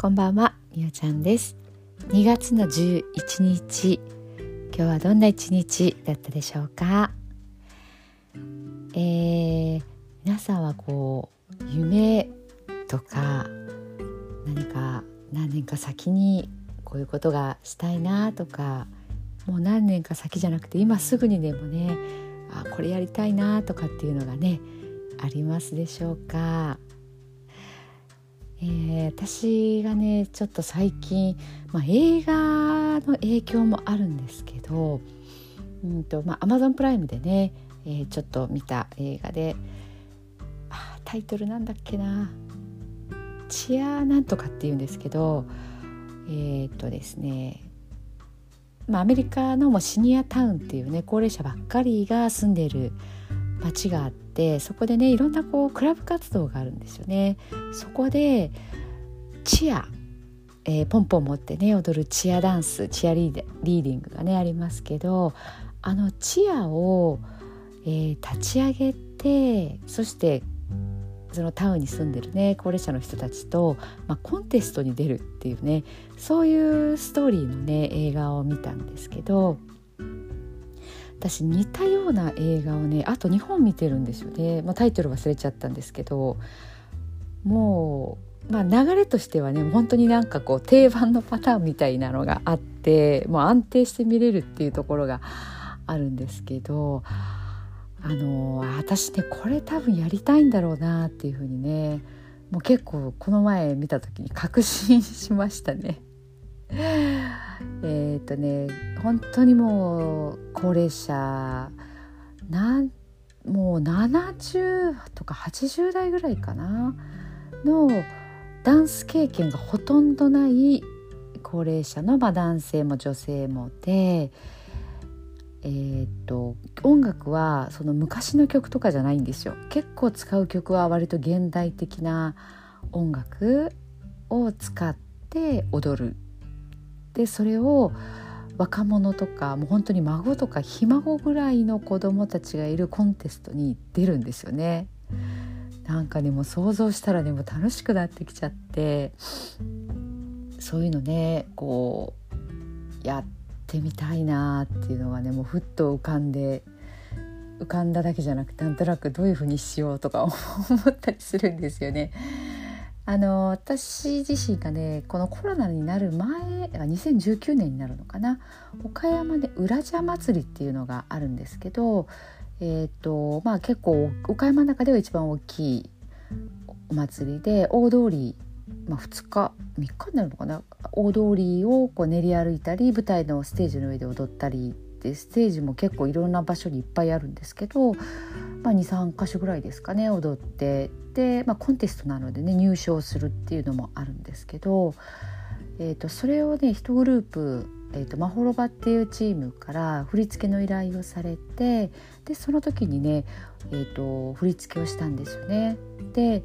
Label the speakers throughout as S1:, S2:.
S1: こんばんは、みおちゃんです。2月の11日今日はどんな一日だったでしょうか？えー、皆さんはこう夢とか何か何年か先にこういうことがしたいなとかもう何年か先じゃなくて今すぐにでもねあこれやりたいなとかっていうのがねありますでしょうか？えー、私がねちょっと最近、まあ、映画の影響もあるんですけどうんと、まあ、Amazon プライムでね、えー、ちょっと見た映画であタイトルなんだっけな「チアなんとか」っていうんですけどえっ、とですねまあ、アメリカのもシニアタウンっていうね高齢者ばっかりが住んでる街があってそこでねいろんなこうクラブ活動があるんですよね。そこでチア、えー、ポンポン持ってね踊るチアダンスチアリーデリーディングがねありますけどあのチアを、えー、立ち上げてそしてそのタウンに住んでるね高齢者の人たちと、まあ、コンテストに出るっていうねそういうストーリーのね映画を見たんですけど私似たような映画をねあと2本見てるんですよね、まあ、タイトル忘れちゃったんですけどもう、まあ、流れとしてはね本当になんかこう定番のパターンみたいなのがあってもう安定して見れるっていうところがあるんですけどあの私ねこれ多分やりたいんだろうなっていうふうにねもう結構この前見た時に確信しましたね。えっとね本当にもう高齢者なんもう70とか80代ぐらいかなのダンス経験がほとんどない高齢者の、まあ、男性も女性もで、えー、っと音楽はその昔の曲とかじゃないんですよ。結構使う曲は割と現代的な音楽を使って踊る。でそれを若者とかもう本当に孫とかひ孫ぐらいの子供たちがいるコンテストに出るんですよね。なんかねも想像したらねも楽しくなってきちゃってそういうのねこうやってみたいなっていうのがねもうふっと浮かんで浮かんだだけじゃなくてなんとなくどういうふうにしようとか思ったりするんですよね。あの私自身がねこのコロナになる前2019年になるのかな。岡山で裏茶祭りっていうのがあるんですけど、えーとまあ、結構岡山の中では一番大きいお祭りで大通り、まあ、2日3日になるのかな。大通りをこう練り歩いたり舞台のステージの上で踊ったりでステージも結構いろんな場所にいっぱいあるんですけど、まあ、23か所ぐらいですかね踊ってで、まあ、コンテストなのでね入賞するっていうのもあるんですけど、えー、とそれをね1グループえーと、マホロバっていうチームから振り付けの依頼をされてでその時にね、えーと、振り付けをしたんですよね。で、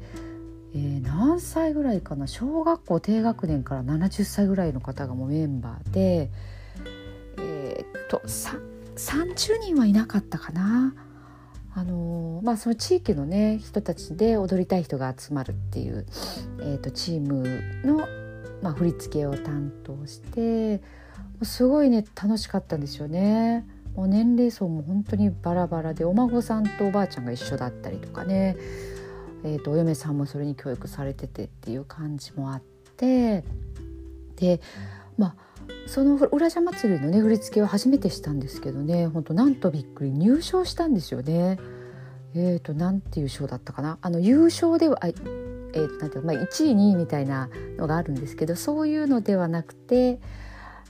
S1: えー、何歳ぐらいかな小学校低学年から70歳ぐらいの方がもうメンバーでえっ、ー、と30人はいなかったかな。あのまあ、その地域のね人たちで踊りたい人が集まるっていう、えーと、チームの、まあ、振り付けを担当してすごいね楽しかったんですよね。もう年齢層も本当にバラバラでお孫さんとおばあちゃんが一緒だったりとかね、えーと、お嫁さんもそれに教育されててっていう感じもあってでまあその裏社祭りのね振り付けは初めてしたんですけどね。本当なんとびっくり入賞したんですよね。えーとなんていう賞だったかな。あの優勝ではあえー、となんていうまあ、1位2位みたいなのがあるんですけどそういうのではなくて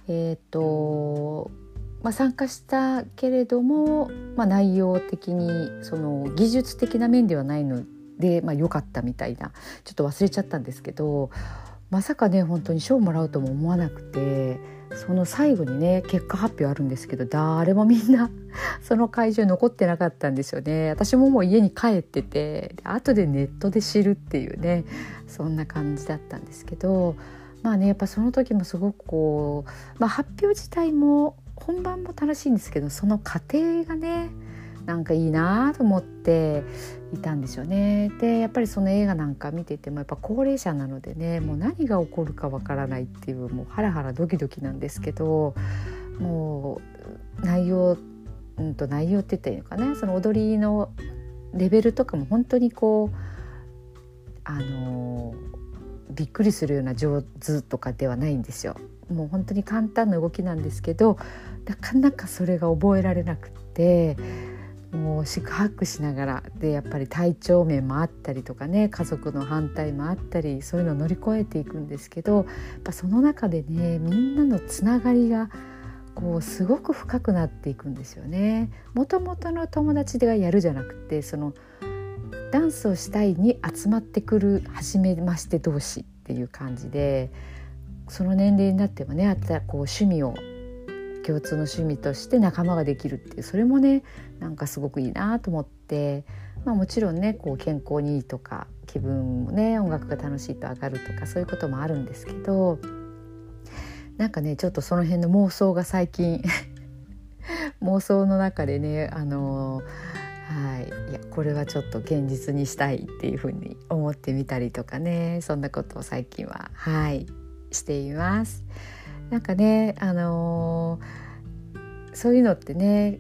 S1: え、ー、と、まあ、参加したけれども、まあ、内容的にその技術的な面ではないので、まあ、良かったみたいな。ちょっと忘れちゃったんですけどまさかね本当に賞もらうとも思わなくてその最後にね結果発表あるんですけど誰もみんな その会場残ってなかったんですよね。私ももう家に帰ってて後でネットで知るっていうねそんな感じだったんですけどまあねやっぱその時もすごくこう、まあ、発表自体も本番も楽しいんですけどその過程がねなんかいいなと思っていたんですよね。でやっぱりその映画なんか見ててもやっぱ高齢者なのでねもう何が起こるかわからないっていうもうハラハラドキドキなんですけどもう内容、うんと内容って言ったらいいのかなその踊りのレベルとかも本当にこうあのびっくりするような上手とかではないんですよ。もう本当に簡単な動きなんですけどなかなかそれが覚えられなくってもう四苦八苦しながらでやっぱり体調面もあったりとかね家族の反対もあったりそういうのを乗り越えていくんですけどやっぱその中でねみんなのつながりがこうすごく深くなっていくんですよね。もともとの友達ではやるじゃなくてそのダンスをしたいに集まってくる初めまして同士っていう感じでその年齢になってもねあったこう趣味を共通の趣味として仲間ができるっていうそれもねなんかすごくいいなと思って、まあ、もちろんねこう健康にいいとか気分もね音楽が楽しいと上がるとかそういうこともあるんですけどなんかねちょっとその辺の妄想が最近 妄想の中でねあのはい、いやこれはちょっと現実にしたいっていうふうに思ってみたりとかねそんなことを最近ははいしています。なんかねあのー、そういうのってね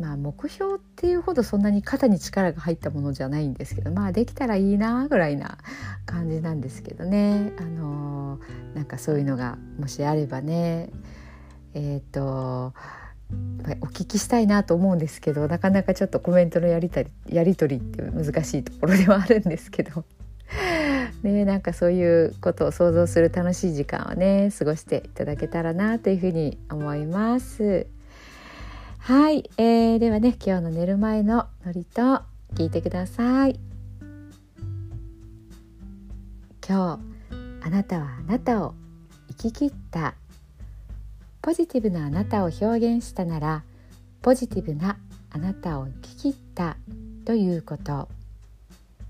S1: まあ目標っていうほどそんなに肩に力が入ったものじゃないんですけどまあできたらいいなぐらいな感じなんですけどね。あのー、なんかそういうのがもしあればねえっ、ー、とお聞きしたいなと思うんですけどなかなかちょっとコメントのやりたりやり取りって難しいところではあるんですけど。ねなんかそういうことを想像する楽しい時間をね過ごしていただけたらなというふうに思います。はい、えー、ではね今日の寝る前のノリと聞いてください。今日あなたはあなたを生き切ったポジティブなあなたを表現したならポジティブなあなたを生き切ったということ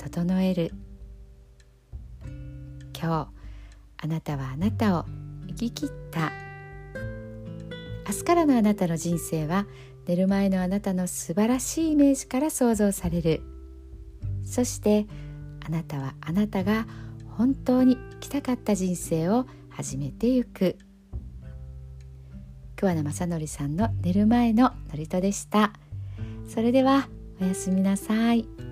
S1: 整える。今日あなたはあなたを生き切った。明日からのあなたの人生は寝る前のあなたの素晴らしいイメージから想像される。そしてあなたはあなたが本当に生きたかった人生を始めてゆく。桑名正則さんの寝る前の祝詞でした。それではおやすみなさい。